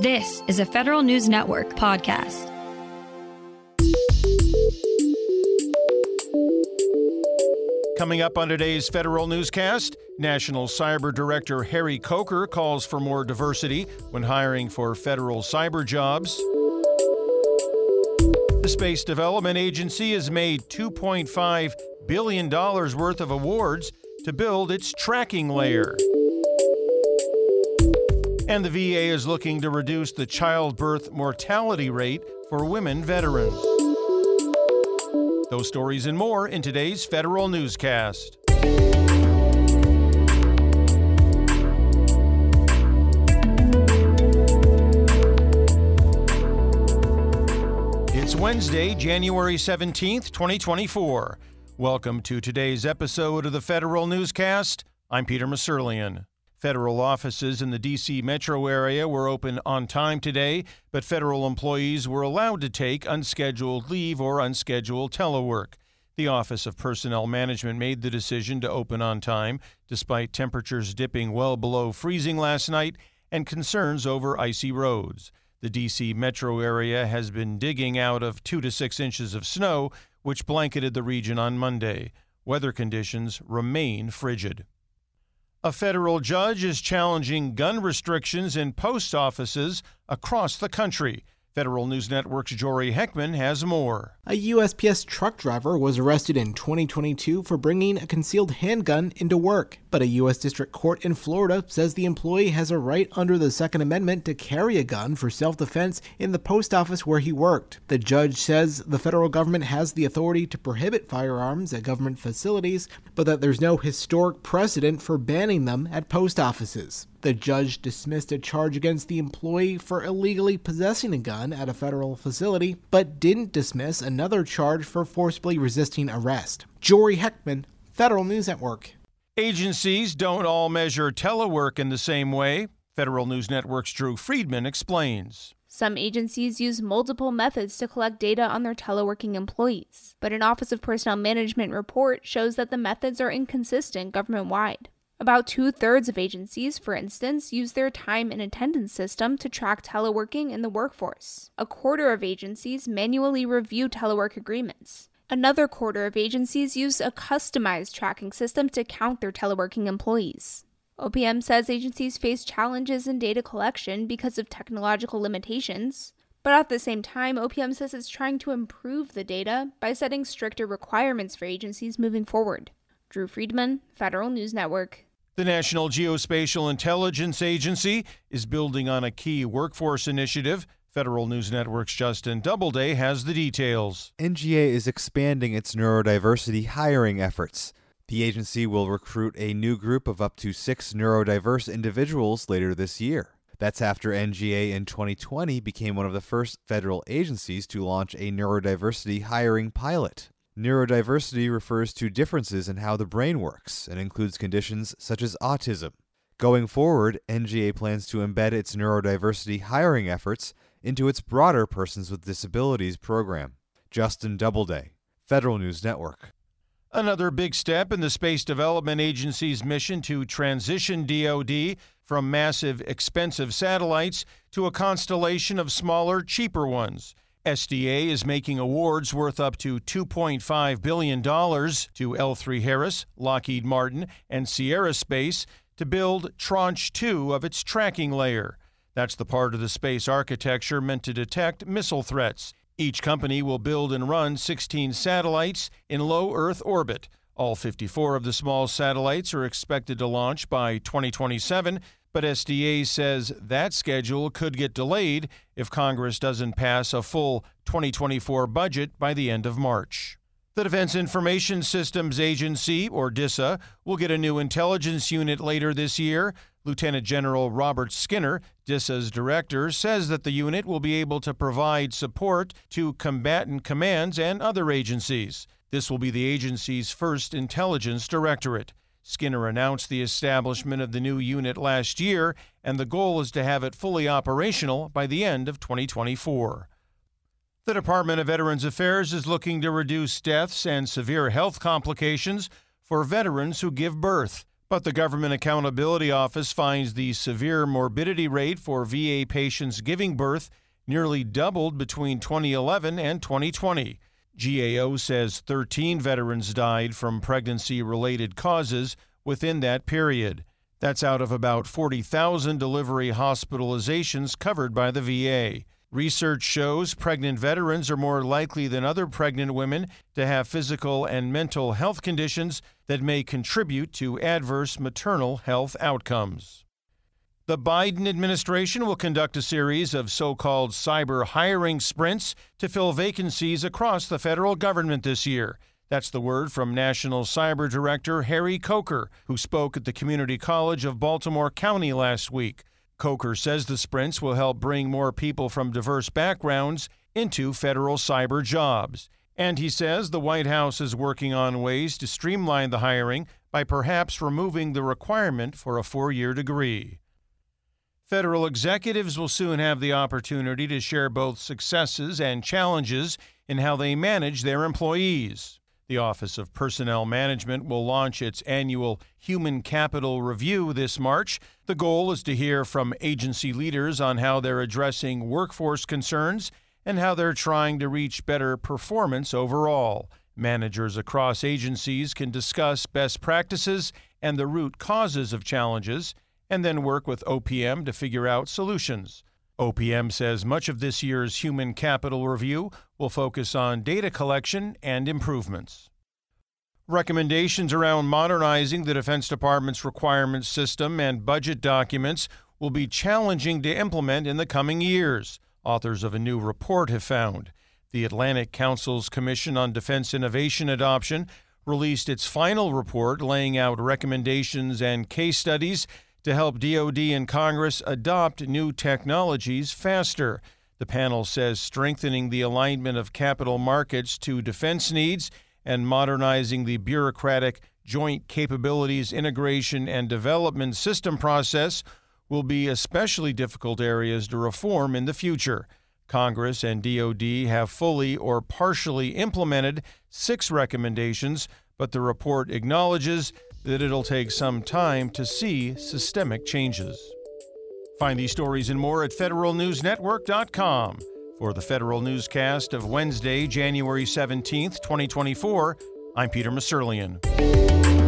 This is a Federal News Network podcast. Coming up on today's Federal Newscast, National Cyber Director Harry Coker calls for more diversity when hiring for federal cyber jobs. The Space Development Agency has made $2.5 billion worth of awards to build its tracking layer. And the VA is looking to reduce the childbirth mortality rate for women veterans. Those stories and more in today's Federal Newscast. It's Wednesday, January 17th, 2024. Welcome to today's episode of the Federal Newscast. I'm Peter Musurlian. Federal offices in the D.C. metro area were open on time today, but federal employees were allowed to take unscheduled leave or unscheduled telework. The Office of Personnel Management made the decision to open on time, despite temperatures dipping well below freezing last night and concerns over icy roads. The D.C. metro area has been digging out of two to six inches of snow, which blanketed the region on Monday. Weather conditions remain frigid. A federal judge is challenging gun restrictions in post offices across the country. Federal News Network's Jory Heckman has more. A USPS truck driver was arrested in 2022 for bringing a concealed handgun into work. But a U.S. District Court in Florida says the employee has a right under the Second Amendment to carry a gun for self defense in the post office where he worked. The judge says the federal government has the authority to prohibit firearms at government facilities, but that there's no historic precedent for banning them at post offices. The judge dismissed a charge against the employee for illegally possessing a gun at a federal facility, but didn't dismiss another charge for forcibly resisting arrest. Jory Heckman, Federal News Network. Agencies don't all measure telework in the same way. Federal News Network's Drew Friedman explains. Some agencies use multiple methods to collect data on their teleworking employees, but an Office of Personnel Management report shows that the methods are inconsistent government wide. About two thirds of agencies, for instance, use their time and attendance system to track teleworking in the workforce. A quarter of agencies manually review telework agreements. Another quarter of agencies use a customized tracking system to count their teleworking employees. OPM says agencies face challenges in data collection because of technological limitations, but at the same time, OPM says it's trying to improve the data by setting stricter requirements for agencies moving forward. Drew Friedman, Federal News Network. The National Geospatial Intelligence Agency is building on a key workforce initiative. Federal News Network's Justin Doubleday has the details. NGA is expanding its neurodiversity hiring efforts. The agency will recruit a new group of up to six neurodiverse individuals later this year. That's after NGA in 2020 became one of the first federal agencies to launch a neurodiversity hiring pilot. Neurodiversity refers to differences in how the brain works and includes conditions such as autism. Going forward, NGA plans to embed its neurodiversity hiring efforts into its broader Persons with Disabilities program. Justin Doubleday, Federal News Network. Another big step in the Space Development Agency's mission to transition DoD from massive, expensive satellites to a constellation of smaller, cheaper ones. SDA is making awards worth up to $2.5 billion to L3 Harris, Lockheed Martin, and Sierra Space to build Tranche 2 of its tracking layer. That's the part of the space architecture meant to detect missile threats. Each company will build and run 16 satellites in low Earth orbit. All 54 of the small satellites are expected to launch by 2027, but SDA says that schedule could get delayed if Congress doesn't pass a full 2024 budget by the end of March. The Defense Information Systems Agency, or DISA, will get a new intelligence unit later this year. Lieutenant General Robert Skinner, DISA's director, says that the unit will be able to provide support to combatant commands and other agencies. This will be the agency's first intelligence directorate. Skinner announced the establishment of the new unit last year, and the goal is to have it fully operational by the end of 2024. The Department of Veterans Affairs is looking to reduce deaths and severe health complications for veterans who give birth. But the Government Accountability Office finds the severe morbidity rate for VA patients giving birth nearly doubled between 2011 and 2020. GAO says 13 veterans died from pregnancy related causes within that period. That's out of about 40,000 delivery hospitalizations covered by the VA. Research shows pregnant veterans are more likely than other pregnant women to have physical and mental health conditions that may contribute to adverse maternal health outcomes. The Biden administration will conduct a series of so called cyber hiring sprints to fill vacancies across the federal government this year. That's the word from National Cyber Director Harry Coker, who spoke at the Community College of Baltimore County last week. Coker says the sprints will help bring more people from diverse backgrounds into federal cyber jobs. And he says the White House is working on ways to streamline the hiring by perhaps removing the requirement for a four year degree. Federal executives will soon have the opportunity to share both successes and challenges in how they manage their employees. The Office of Personnel Management will launch its annual Human Capital Review this March. The goal is to hear from agency leaders on how they're addressing workforce concerns and how they're trying to reach better performance overall. Managers across agencies can discuss best practices and the root causes of challenges, and then work with OPM to figure out solutions. OPM says much of this year's Human Capital Review will focus on data collection and improvements. Recommendations around modernizing the Defense Department's requirements system and budget documents will be challenging to implement in the coming years, authors of a new report have found. The Atlantic Council's Commission on Defense Innovation Adoption released its final report laying out recommendations and case studies to help DoD and Congress adopt new technologies faster. The panel says strengthening the alignment of capital markets to defense needs and modernizing the bureaucratic Joint Capabilities Integration and Development System process will be especially difficult areas to reform in the future. Congress and DoD have fully or partially implemented six recommendations, but the report acknowledges that it'll take some time to see systemic changes. Find these stories and more at federalnewsnetwork.com. For the Federal Newscast of Wednesday, January 17th, 2024, I'm Peter Musurlian.